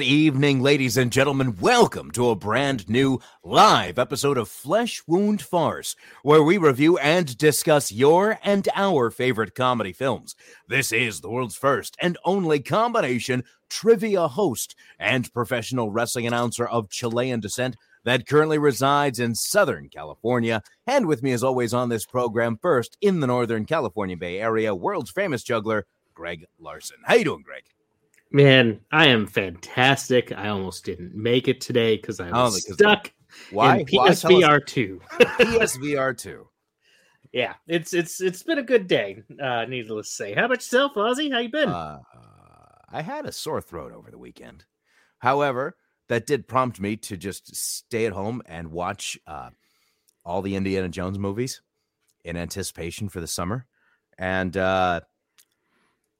Good evening, ladies and gentlemen. Welcome to a brand new live episode of Flesh Wound Farce, where we review and discuss your and our favorite comedy films. This is the world's first and only combination trivia host and professional wrestling announcer of Chilean descent that currently resides in Southern California. And with me, as always, on this program, first in the Northern California Bay Area, world's famous juggler, Greg Larson. How you doing, Greg? Man, I am fantastic. I almost didn't make it today because I was oh, stuck why? in PSVR two. PSVR two. Yeah, it's it's it's been a good day. Uh, needless to say. How about yourself, Ozzy? How you been? Uh, I had a sore throat over the weekend. However, that did prompt me to just stay at home and watch uh, all the Indiana Jones movies in anticipation for the summer. And uh,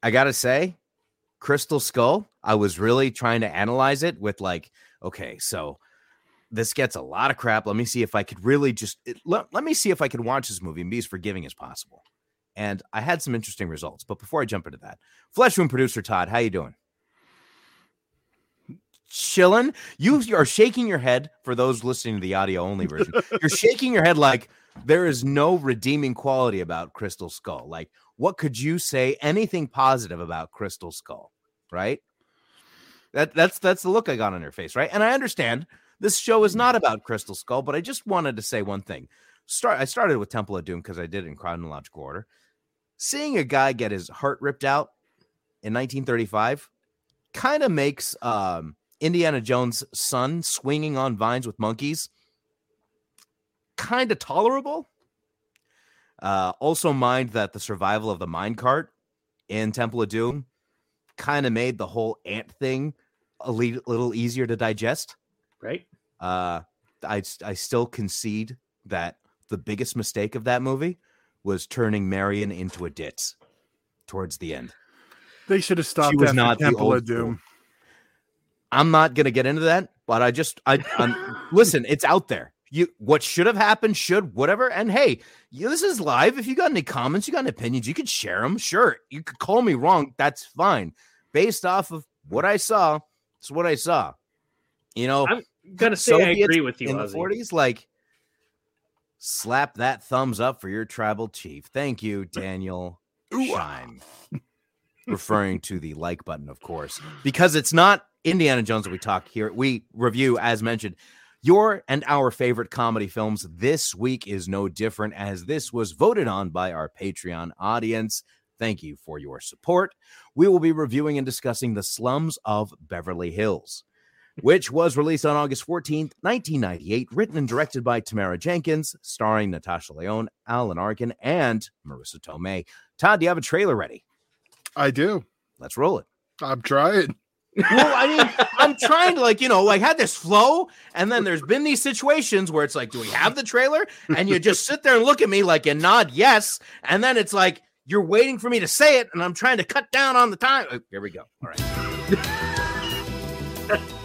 I gotta say, Crystal Skull, I was really trying to analyze it with like, okay, so this gets a lot of crap. Let me see if I could really just let, let me see if I can watch this movie and be as forgiving as possible. And I had some interesting results. But before I jump into that, Flesh Wound producer Todd, how you doing? Chilling. You are shaking your head for those listening to the audio only version. You're shaking your head like there is no redeeming quality about Crystal Skull. Like what could you say anything positive about Crystal Skull, right? That that's that's the look I got on your face, right? And I understand this show is not about Crystal Skull, but I just wanted to say one thing. Start I started with Temple of Doom because I did it in chronological order. Seeing a guy get his heart ripped out in 1935 kind of makes um, Indiana Jones' son swinging on vines with monkeys kind of tolerable uh, also, mind that the survival of the minecart in Temple of Doom kind of made the whole ant thing a le- little easier to digest. Right. Uh, I I still concede that the biggest mistake of that movie was turning Marion into a ditz towards the end. They should have stopped she was not Temple of Doom. School. I'm not gonna get into that, but I just I I'm, listen. It's out there you what should have happened should whatever. And hey you, this is live. If you got any comments you got any opinions you could share them sure you could call me wrong. That's fine. Based off of what i saw it's what i saw. You know i'm gonna say Soviets i agree with you in Ozzy. the 40s like slap that thumbs up for your tribal chief. Thank you daniel shine referring to the like button of course. Because it's not indiana jones that we talk here we review as mentioned your and our favorite comedy films this week is no different, as this was voted on by our Patreon audience. Thank you for your support. We will be reviewing and discussing The Slums of Beverly Hills, which was released on August 14th, 1998, written and directed by Tamara Jenkins, starring Natasha Lyonne, Alan Arkin, and Marisa Tomei. Todd, do you have a trailer ready? I do. Let's roll it. I'm trying well, I mean, I'm trying to like, you know, like had this flow, and then there's been these situations where it's like, do we have the trailer? And you just sit there and look at me like and nod yes, and then it's like you're waiting for me to say it, and I'm trying to cut down on the time. Oh, here we go. All right.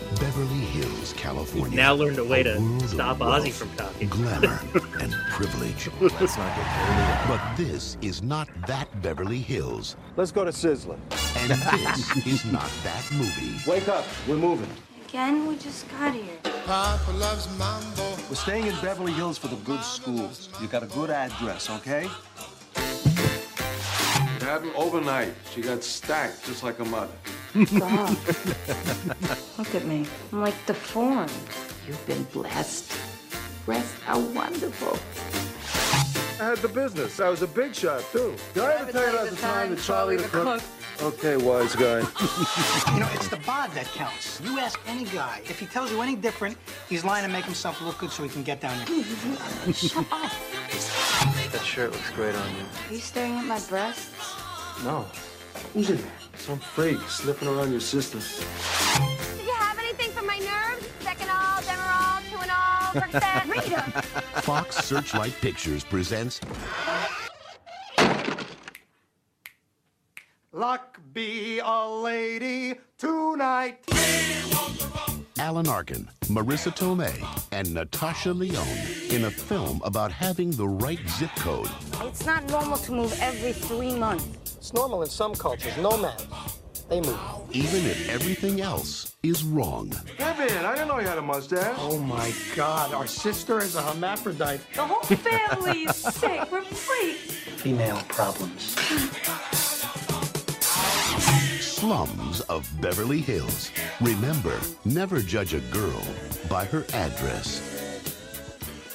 Beverly Hills, California. We've now learned a way to stop Ozzy from talking. Glamour and privilege. Let's not get But this is not that Beverly Hills. Let's go to Sizzler. And this is not that movie. Wake up. We're moving. Again, we just got here. Papa loves mambo. We're staying in Beverly Hills for the good schools. You got a good address, okay? It happened overnight. She got stacked just like a mother. Stop. Look at me. I'm like deformed. You've been blessed. Breasts are wonderful. I had the business. I was a big shot, too. Did I ever tell you about the time that Charlie the cook? Okay, wise guy. you know, it's the bod that counts. You ask any guy. If he tells you any different, he's lying to make himself look good so he can get down there. Shut up. That shirt looks great on you. Are you staring at my breasts? No. Who's in there? Some freak sniffing around your sister. Did you have anything for my nerves? Seconal, Demerol, Tuinal, Percocet, Rita. Fox Searchlight Pictures presents. Luck be a lady tonight. Alan Arkin, Marisa Tomei, and Natasha Lyonne in a film about having the right zip code. It's not normal to move every three months. It's normal in some cultures, nomads. They move. Even if everything else is wrong. Kevin, I didn't know you had a mustache. Oh my God, our sister is a hermaphrodite. The whole family's sick. We're freaks. Female problems. Slums of Beverly Hills. Remember, never judge a girl by her address.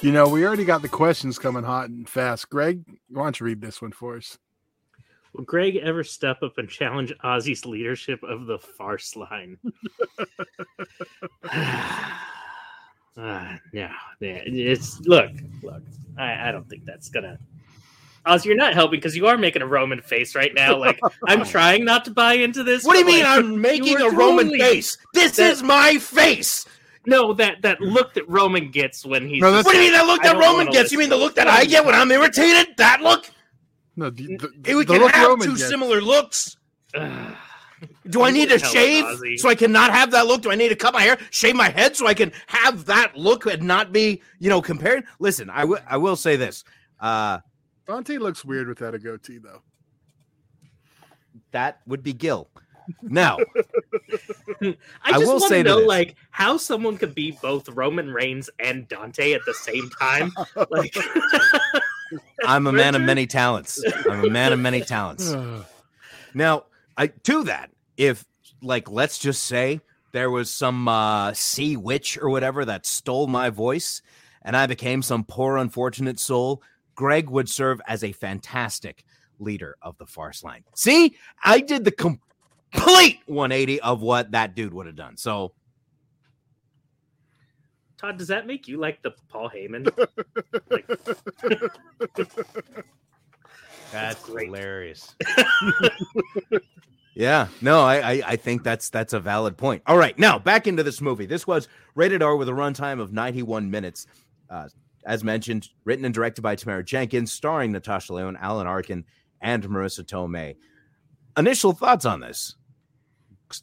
You know, we already got the questions coming hot and fast. Greg, why don't you read this one for us? Will Greg ever step up and challenge Ozzy's leadership of the farce line? uh, no, it's look, look. I, I don't think that's gonna. Ozzy, you're not helping because you are making a Roman face right now. Like I'm trying not to buy into this. What do you mean like, I'm making a Roman totally, face? This that, is my face. No, that that look that Roman gets when he's. No, what do you mean that look that Roman gets? You mean the look that I get when I'm irritated? That look? No, the, the, we the can have Roman two gets. similar looks. Do I need to shave Ozzy. so I can not have that look? Do I need to cut my hair, shave my head so I can have that look and not be, you know, compared? Listen, I will I will say this. Uh Dante looks weird without a goatee, though. that would be Gil. Now, I I just will want say to to know, this. like, how someone could be both Roman Reigns and Dante at the same time. Like, I'm a man of many talents. I'm a man of many talents. Now, I to that, if like let's just say there was some uh sea witch or whatever that stole my voice and I became some poor unfortunate soul, Greg would serve as a fantastic leader of the farce line. See, I did the complete 180 of what that dude would have done. So Todd, does that make you like the Paul Heyman? that's great. hilarious. Yeah, no, I, I I think that's that's a valid point. All right, now back into this movie. This was rated R with a runtime of 91 minutes. Uh, as mentioned, written and directed by Tamara Jenkins, starring Natasha Lyonne, Alan Arkin, and Marisa Tomei. Initial thoughts on this?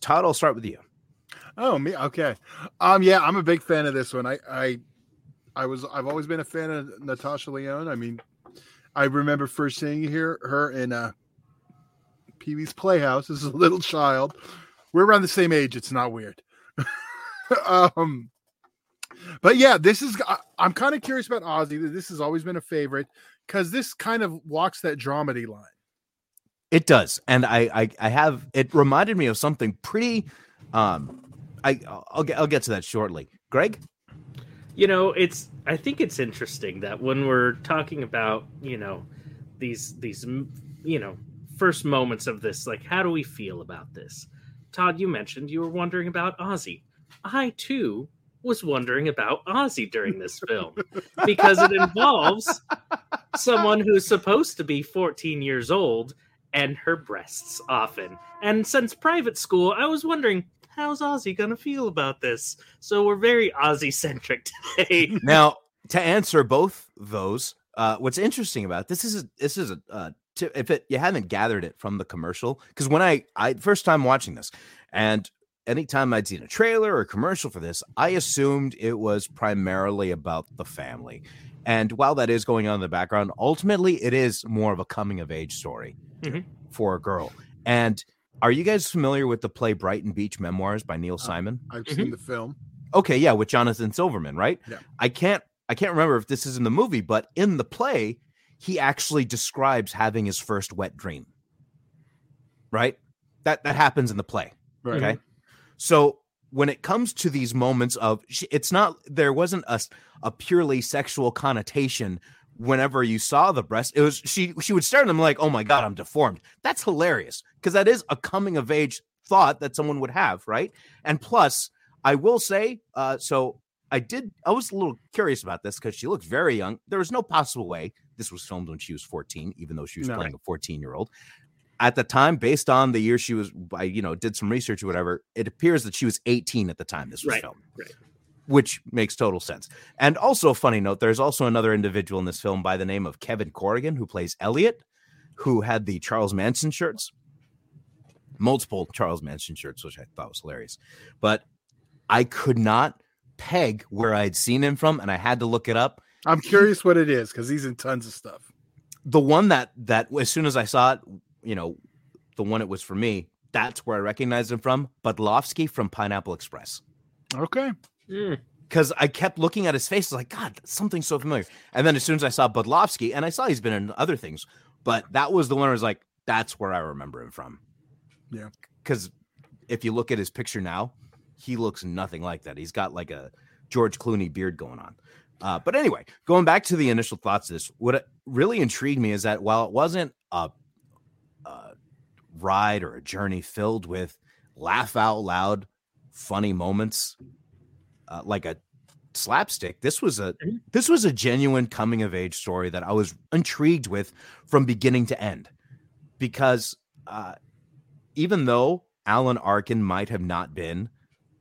Todd, I'll start with you. Oh, me. Okay. Um. Yeah, I'm a big fan of this one. I. I. I was. I've always been a fan of Natasha Lyonne. I mean, I remember first seeing her her in uh, Pee Wee's Playhouse as a little child. We're around the same age. It's not weird. um. But yeah, this is. I, I'm kind of curious about Ozzy. This has always been a favorite because this kind of walks that dramedy line. It does, and I, I I have it reminded me of something pretty. Um, I I'll get I'll get to that shortly. Greg, you know, it's. I think it's interesting that when we're talking about, you know, these these, you know, first moments of this, like, how do we feel about this? Todd, you mentioned you were wondering about Ozzy. I too was wondering about Ozzy during this film because it involves someone who's supposed to be 14 years old and her breasts often. And since private school, I was wondering how's Ozzy gonna feel about this? So we're very Ozzy centric today. now to answer both those, uh, what's interesting about this is this is a uh, t- if it you haven't gathered it from the commercial because when I I first time watching this and anytime I'd seen a trailer or a commercial for this, I assumed it was primarily about the family. And while that is going on in the background, ultimately it is more of a coming of age story Mhm. for a girl. And are you guys familiar with the play Brighton Beach Memoirs by Neil uh, Simon? I've mm-hmm. seen the film. Okay, yeah, with Jonathan Silverman, right? Yeah. I can't I can't remember if this is in the movie, but in the play, he actually describes having his first wet dream. Right? That that happens in the play. Right. Okay. Mm-hmm. So when it comes to these moments of it's not there wasn't a, a purely sexual connotation whenever you saw the breast it was she she would stare at them like oh my god i'm deformed. That's hilarious because that is a coming of age thought that someone would have right? And plus i will say uh so i did i was a little curious about this because she looked very young. There was no possible way this was filmed when she was 14 even though she was No. playing a 14 year old at the time based on the year she was i you know did some research or whatever it appears that she was 18 at the time this was Right, filmed. right. Which makes total sense and also a funny note there's also another individual in this film by the name of kevin corrigan who plays elliot who had the charles manson shirts multiple charles manson shirts which i thought was hilarious but i could not peg where i'd seen him from and i had to look it up I'm curious what it is because he's in tons of stuff. the one that that as soon as I saw it, you know, the one it was for me that's where I recognized him from. Budlofsky from Pineapple Express. Okay. Mm. Because I kept looking at his face, like God, something so familiar. And then as soon as I saw Budlofsky, and I saw he's been in other things, but that was the one I was like, that's where I remember him from. Yeah. Because if you look at his picture now, he looks nothing like that. He's got like a George Clooney beard going on. Uh, but anyway, going back to the initial thoughts of this, what really intrigued me is that while it wasn't a, a ride or a journey filled with laugh out loud, funny moments, uh, like a slapstick, this was a this was a genuine coming of age story that I was intrigued with from beginning to end, because uh, even though Alan Arkin might have not been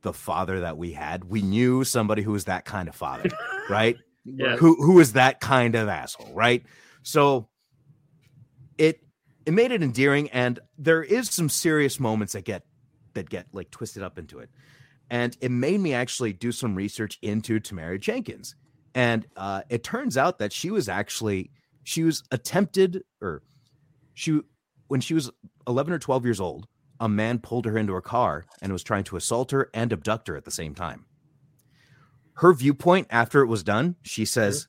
the father that we had, we knew somebody who was that kind of father, right? Yeah. Who who was that kind of asshole, right? So it it made it endearing, and there is some serious moments that get that get like twisted up into it, and it made me actually do some research into Tamara Jenkins, and uh, it turns out that she was actually she was attempted or she when she was 11 or 12 years old a man pulled her into a car and was trying to assault her and abduct her at the same time. Her viewpoint after it was done, she says,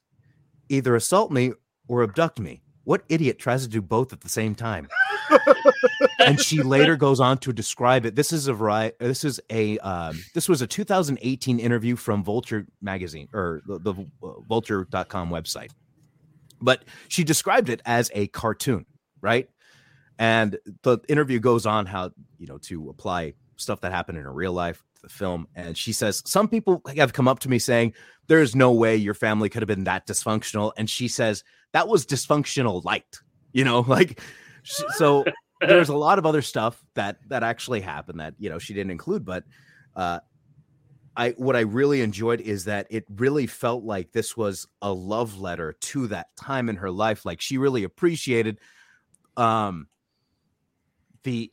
either assault me or abduct me. What idiot tries to do both at the same time? and she later goes on to describe it. This is a vari- this is a um, this was a 2018 interview from Vulture magazine or the, the uh, vulture.com website. But she described it as a cartoon, right? And the interview goes on how, you know, to apply stuff that happened in her real life to the film. And she says, Some people have come up to me saying, There's no way your family could have been that dysfunctional. And she says, That was dysfunctional light, you know, like, so there's a lot of other stuff that that actually happened that, you know, she didn't include. But, uh, I what I really enjoyed is that it really felt like this was a love letter to that time in her life. Like she really appreciated um the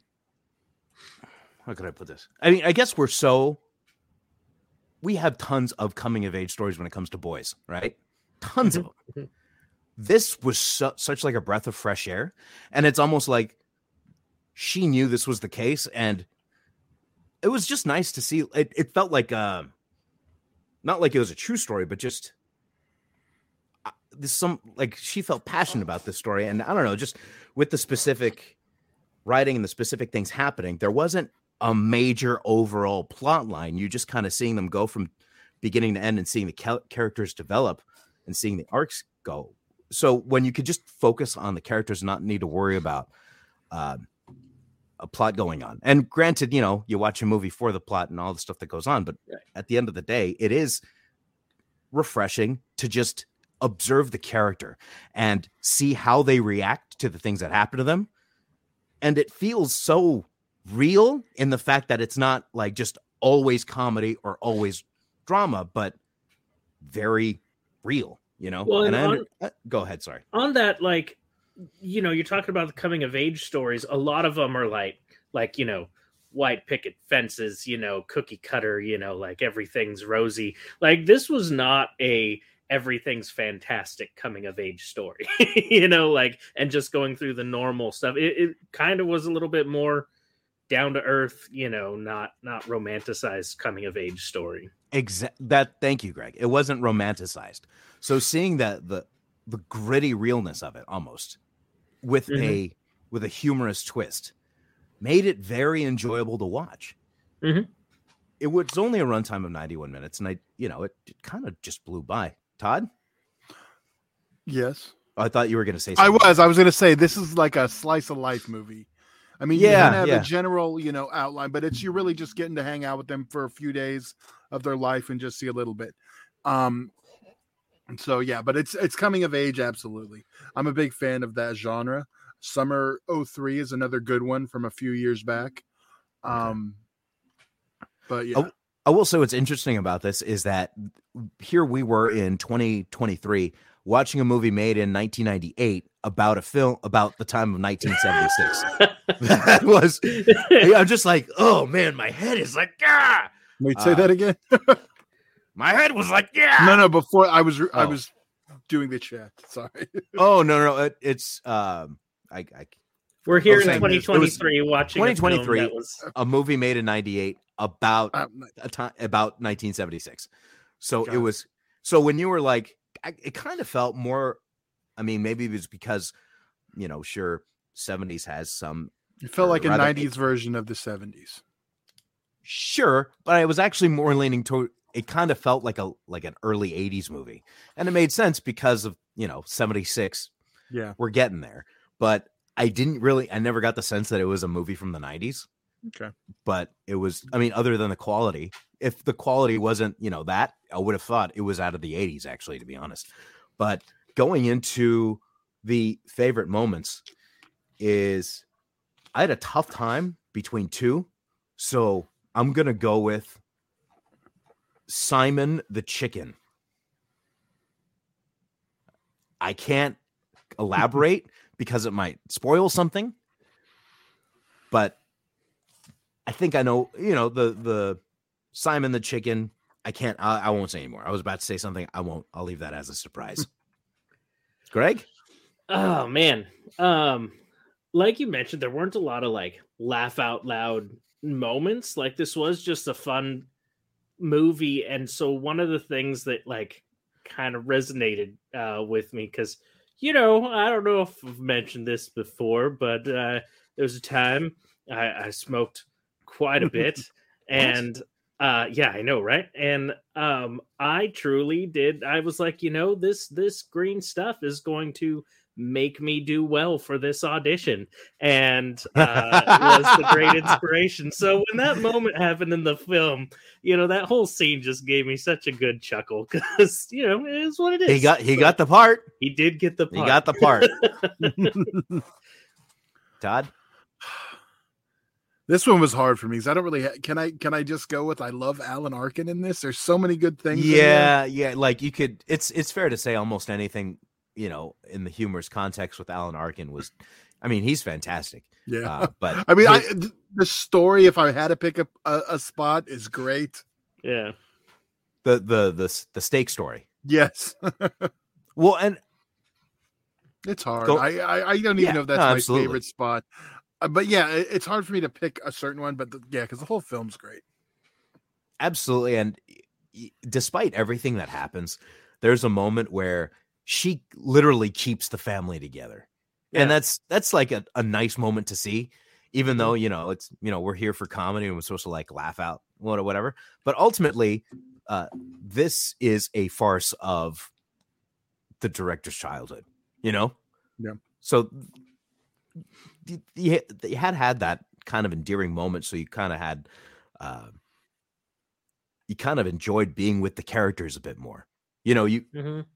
how could I put this? I mean, I guess we're so we have tons of coming of age stories when it comes to boys, right? Tons of them. This was su- such like a breath of fresh air, and it's almost like she knew this was the case, and it was just nice to see. It, it felt like, uh, not like it was a true story, but just uh, this some like she felt passionate about this story, and I don't know, just with the specific writing and the specific things happening, there wasn't a major overall plot line. You just kind of seeing them go from beginning to end and seeing the characters develop and seeing the arcs go. So when you could just focus on the characters, and not need to worry about uh, a plot going on. And granted, you know, you watch a movie for the plot and all the stuff that goes on, but at the end of the day, it is refreshing to just observe the character and see how they react to the things that happen to them. And it feels so real in the fact that it's not like just always comedy or always drama, but very real, you know. Well, and and I on- uh, go ahead, sorry. on that like you know you're talking about the coming of age stories a lot of them are like like you know white picket fences you know cookie cutter you know like everything's rosy like this was not a everything's fantastic coming of age story you know like and just going through the normal stuff it, it kind of was a little bit more down to earth you know not not romanticized coming of age story Exact that thank you, Greg. It wasn't romanticized. So seeing that the the gritty realness of it almost with Mhm. a with a humorous twist made it very enjoyable to watch. Mhm. It was only a runtime of 91 minutes, and I, you know, it, it kind of just blew by. Todd? Yes. I thought you were going to say I was. I was going to say this is like a slice of life movie. I mean, you Yeah, kind of have yeah. a general, you know, outline, but it's you're really just getting to hang out with them for a few days of their life and just see a little bit. Um, and so yeah, but it's it's coming of age, absolutely. I'm a big fan of that genre. Summer 03 is another good one from a few years back. Um, but yeah, I, I will say what's interesting about this is that here we were in 2023 watching a movie made in 1998 about a film about the time of 1976. that was, I'm just like, oh man, my head is like, ah. wait, say uh, that again. My head was like, yeah. no, no, before I was I Oh. was doing the chat. Sorry. Oh no, no, it, it's um, I, I We're here was in saying this. 2023 watching a film 2023, that was a movie made in 98 about Um, a time about 1976. So Got it it. was so when you were like I, it kind of felt more I mean maybe it was because you know sure 70s has some It felt or like a rather- '90s version of the '70s. sure but I was actually more leaning toward it kind of felt like a like an early 80s movie and it made sense because of you know 76 Yeah. we're getting there but I didn't really I never got the sense that it was a movie from the 90s Okay. but it was i mean other than the quality if the quality wasn't you know that i would have thought it was out of the 80s actually to be honest but going into the favorite moments is i had a tough time between two so i'm gonna go with simon the chicken i can't elaborate because it might spoil something but I think I know, you know, the the Simon the chicken. I can't. I, I won't say anymore. I was about to say something. I won't. I'll leave that as a surprise. Greg, Oh man. Um like you mentioned there weren't a lot of like laugh out loud moments. Like this was just a fun movie and so one of the things that like kind of resonated uh with me cuz you know, I don't know if I've mentioned this before, but uh there was a time I, I smoked quite a bit and uh yeah i know right? And um i truly did i was like you know this this green stuff is going to make me do well for this audition and uh it was the great inspiration so when that moment happened in the film you know that whole scene just gave me such a good chuckle because you know it is what it is he got he So got the part. he did get the part He got the part. Todd, This one was hard for me because I don't really. Ha- can I? Can I just go with? I love Alan Arkin in this. There's so many good things. yeah, yeah. Like you could. It's it's fair to say almost anything. You know, in the humorous context with Alan Arkin was, I mean, he's fantastic. yeah. Uh, but I mean, his- th- the story. If I had to pick a, a, a spot, is great. yeah the the the s- the steak story. Yes, Well, and it's hard. Go- I, I I don't even Yeah, know if that's no, my absolutely. favorite spot. Uh, but yeah, it, it's hard for me to pick a certain one. But the, yeah, because the whole film's great. absolutely and y- despite everything that happens there's a moment where she literally keeps the family together Yeah. and that's that's like a, a nice moment to see even Mm-hmm. though you know it's you know we're here for comedy and we're supposed to like laugh out what- whatever but ultimately uh this is a farce of the director's childhood you know Yeah. so you had had that kind of endearing moment so you kind of had uh you kind of enjoyed being with the characters a bit more you know you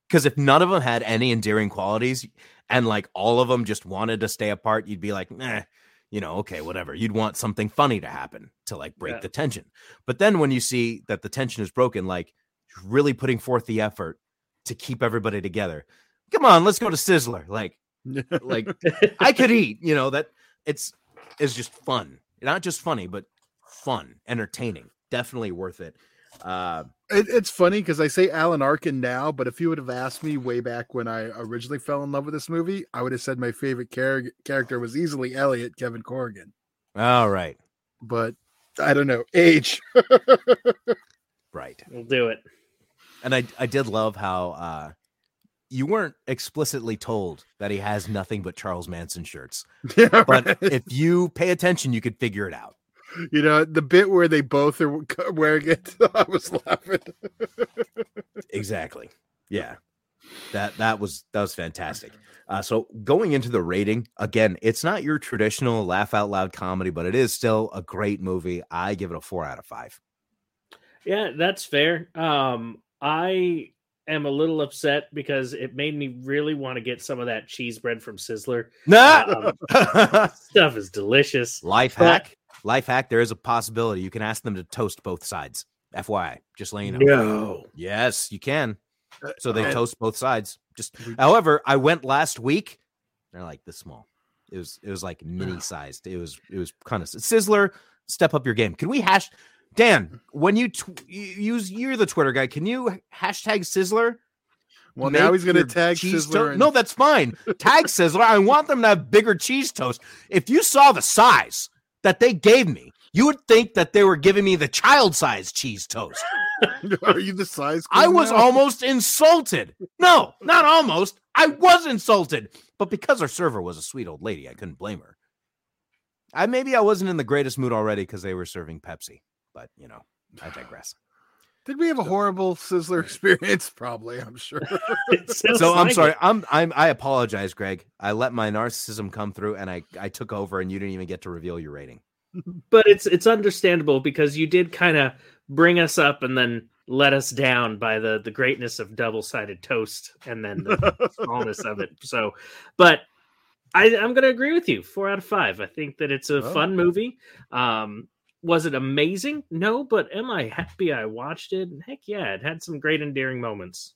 because if none of them had any endearing qualities and like all of them just wanted to stay apart you'd be like nah you know okay whatever you'd want something funny to happen to like break Yeah. the tension but then when you see that the tension is broken like really putting forth the effort to keep everybody together come on let's go to sizzler like like I could eat, you know, that it's it's just fun. Not just funny, but fun, entertaining. Definitely worth it. Uh It, it's funny because I say Alan Arkin now, but if you would have asked me way back when I originally fell in love with this movie, I would have said my favorite char- character was easily Elliot, Kevin Corrigan. all right. But I don't know age. Right. we'll do it And I I did love how uh you weren't explicitly told that he has nothing but Charles Manson shirts. yeah, But right. if you pay attention, you could figure it out. You know the bit where they both are wearing it, I was laughing. Exactly. Yeah. That that was that was fantastic. Uh, so going into the rating again, it's not your traditional laugh out loud comedy, but it is still a great movie. I give it a four out of five. Yeah, that's fair. Um, I am a little upset because it made me really want to get some of that cheese bread from Sizzler. Nah! Um, stuff is delicious. life But- hack. Life hack. There is a possibility you can ask them to toast both sides. FYI, just letting you know. No. Yes, you can. So they Uh, toast both sides. Just however, I went last week. They're like this small. It was it was like mini sized. It was it was kind of Sizzler. Step up your game. Can we hash Dan? When you, tw- you use you're the Twitter guy. Can you hashtag Sizzler? Well, now he's gonna tag Sizzler toast. and- No, that's fine. Tag Sizzler. I want them to have bigger cheese toast. If you saw the size that they gave me, you would think that they were giving me the child size cheese toast. Are you the size? I was now? almost insulted. No, not almost. I was insulted. But because our server was a sweet old lady, I couldn't blame her. I maybe I wasn't in the greatest mood already because they were serving Pepsi. But you know, I digress. Did we have a horrible Sizzler experience? Probably, I'm sure. so I'm sorry. I'm I'm I apologize, Greg. I let my narcissism come through and I I took over and you didn't even get to reveal your rating. but it's it's understandable because you did kind of bring us up and then let us down by the the greatness of double sided toast and then the smallness of it. So, but I I'm gonna agree with you. Four out of five. I think that it's a Oh. fun movie. Um, was it amazing? No, but am I happy I watched it? Heck yeah, it had some great endearing moments.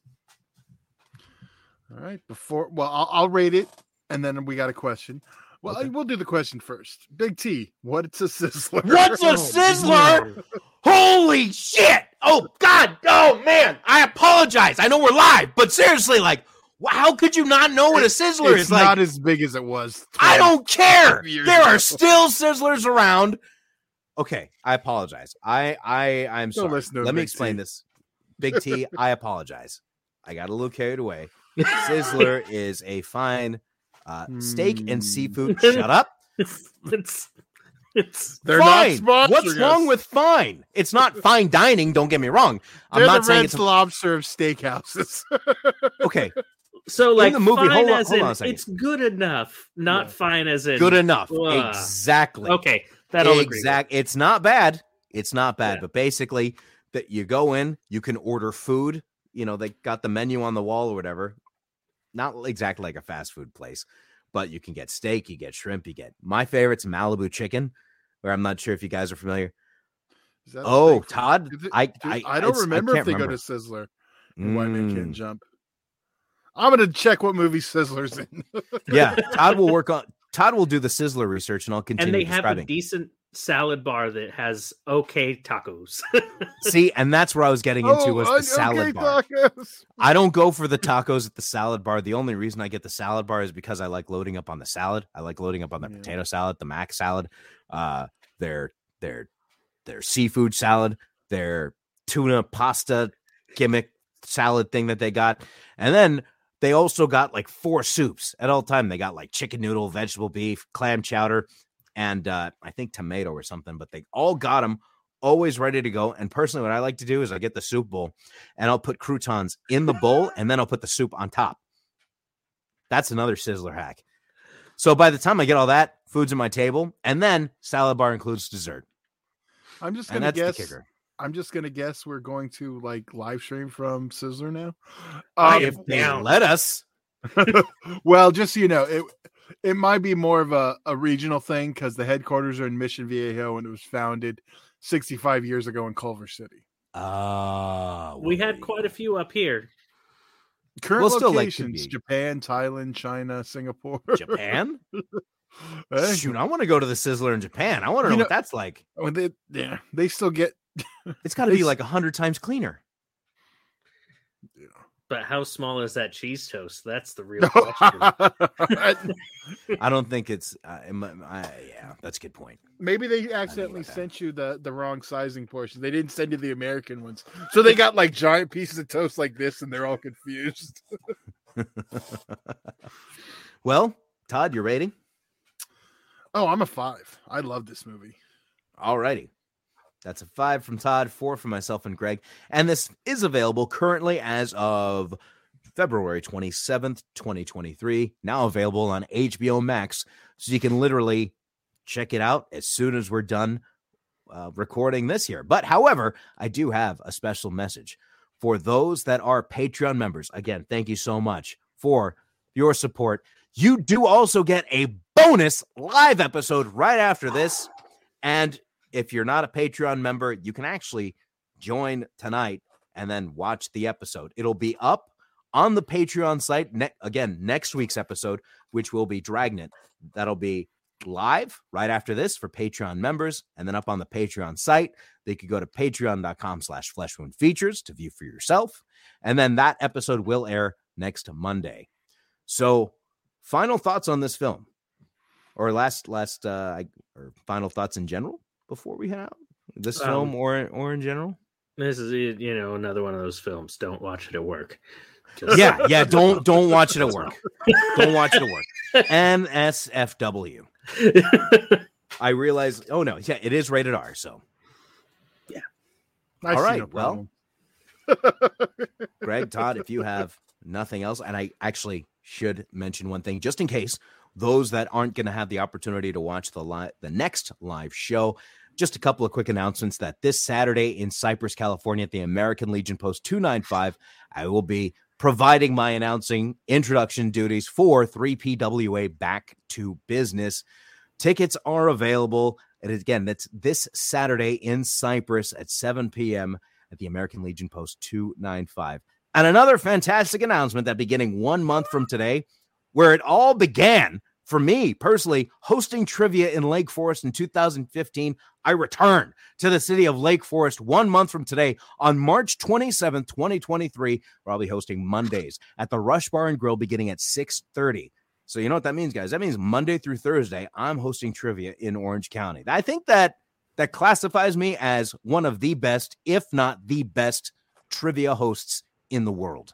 All right. Before, well, I'll, I'll rate it, and then we got a question. Well, I- we'll do the question first. Big T, what's a sizzler? What's a sizzler? Holy shit! Oh God! Oh man! I apologize. I know we're live, but seriously, like, how could you not know what a sizzler It's is? Like, not as big as it was. I don't care. years There are still sizzlers around. Okay, I apologize. I I I'm Don't sorry. Let me explain T. this. Big T, I apologize. I got a little carried away. Sizzler is a fine uh, steak and Hmm. seafood. Shut up. It's it's it's They're fine. not What's wrong with fine? It's not fine dining. Don't get me wrong. I'm They're not the saying it's a- Lobster of steakhouses. okay. so like in the movie- fine hold on- as hold in on a second. it's good enough, not fine as in Good enough. Ugh. Exactly. Okay, that I'll exact. It's not bad. It's not bad, Yeah. but basically that you go in, you can order food. You know, they got the menu on the wall or whatever. Not exactly like a fast food place, but you can get steak, you get shrimp, you get my favorite's Malibu chicken, where I'm not sure if you guys are familiar. Is that a Oh. Todd, it- I dude, I, I don't remember can't if they remember. go to Sizzler. and White Man Mm. Can't Jump. I'm gonna check what movie Sizzler's in. yeah, Todd will work on. Todd will do the Sizzler research, and I'll continue and they have a decent salad bar that has okay tacos. See, and that's where I was getting into Oh, was okay, the salad bar. tacos. I don't go for the tacos at the salad bar. The only reason I get the salad bar is because I like loading up on the salad. I like loading up on the Yeah. potato salad, the mac salad, uh, their their their seafood salad, their tuna pasta gimmick salad thing that they got, and then they also got like four soups at all time. They got like chicken noodle, vegetable beef, clam chowder, and uh, I think tomato or something. But they all got them always ready to go. And personally, what I like to do is I get the soup bowl and I'll put croutons in the bowl and then I'll put the soup on top. That's another sizzler hack. So by the time I get all that, food's on my table, and then salad bar includes dessert. I'm just gonna that's the guess. Kicker. I'm just gonna guess we're going to like live stream from Sizzler now. Um, am if they down. let us, well, just so you know, it it might be more of a, a regional thing because the headquarters are in Mission Viejo and it was founded 65 years ago in Culver City. uh, we had quite a few up here. Current Well, still, like, locations: be. Japan, Thailand, China, Singapore. Japan. Hey, Shoot, I want to go to the Sizzler in Japan. I want to know, You what that's like. well, they, yeah, they still get. It's got to be like a hundred times cleaner. But how small is that cheese toast? That's the real question. I don't think it's. Uh, it I, yeah, that's a good point. Maybe they accidentally that. sent you the the wrong sizing portion. They didn't send you the American ones, so they got like giant pieces of toast like this, and they're all confused. well, Todd, your rating? Oh, I'm a five. I love this movie. Alrighty. That's a five from Todd, four from myself and Greg. And this is available currently as of February 27th, 2023. Now available on HBO Max. So you can literally check it out as soon as we're done uh, recording this here. But however, I do have a special message for those that are Patreon members. Again, thank you so much for your support. You do also get a bonus live episode right after this. And if you're not a Patreon member, you can actually join tonight and then watch the episode. It'll be up on the Patreon site ne- again next week's episode, which will be Dragnet. That'll be live right after this for Patreon members, and then up on the Patreon site. They could go to patreon.com slash flesh wound features to view for yourself. And then that episode will air next Monday. So, final thoughts on this film, or last last uh, or final thoughts in general before we head out. This Um, film, or or in general. This is you know another one of those films. Don't watch it at work. Just- Yeah, yeah. Don't don't watch it at work. Don't watch it at work. NSFW. I realize. Oh no, yeah, it is rated R. So, I all see no well. Greg, Todd, if you have nothing else, and I actually should mention one thing just in case those that aren't going to have the opportunity to watch the live, the next live show. Just a couple of quick announcements that this Saturday in Cypress, California, at the American Legion Post 295, I will be providing my announcing introduction duties for 3PWA Back to Business. Tickets are available. And again, that's this Saturday in Cypress at 7 p.m. at the American Legion Post 295. And another fantastic announcement that beginning one month from today, where it all began for me personally, hosting trivia in Lake Forest in 2015, I return to the city of Lake Forest one month from today on March 27th, 2023, where I'll be hosting Mondays at the Rush Bar and Grill beginning at 6:30. So you know what that means, guys? That means Monday through Thursday, I'm hosting trivia in Orange County. I think that that classifies me as one of the best, if not the best, trivia hosts in the world.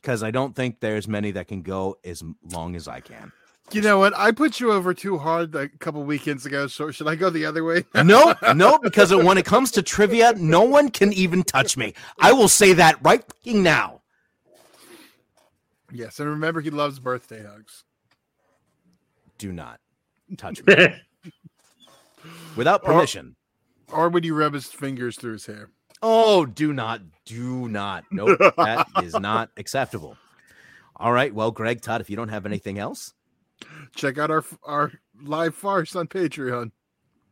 Because I don't think there's many that can go as long as I can. You know what? I put you over too hard a couple weekends ago. So should I go the other way? No, no, because when it comes to trivia, no one can even touch me. I will say that right now. yes, and remember, he loves birthday hugs. Do not touch me without permission. Or would you rub his fingers through his hair? Oh, do not, do not. Nope, that is not acceptable. All right, well, Greg, Todd, if you don't have anything else, Check out our our live farce on Patreon.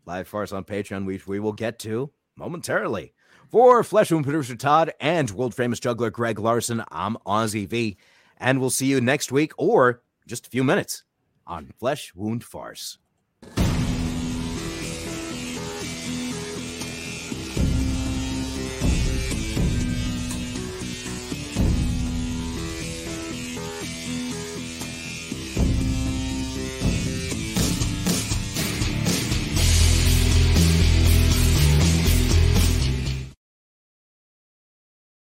live farce on Patreon, which we will get to momentarily. For Flesh Wound producer Todd and world famous juggler Greg Larson, I'm Ozzy V, and we'll see you next week or just a few minutes on Flesh Wound Farce.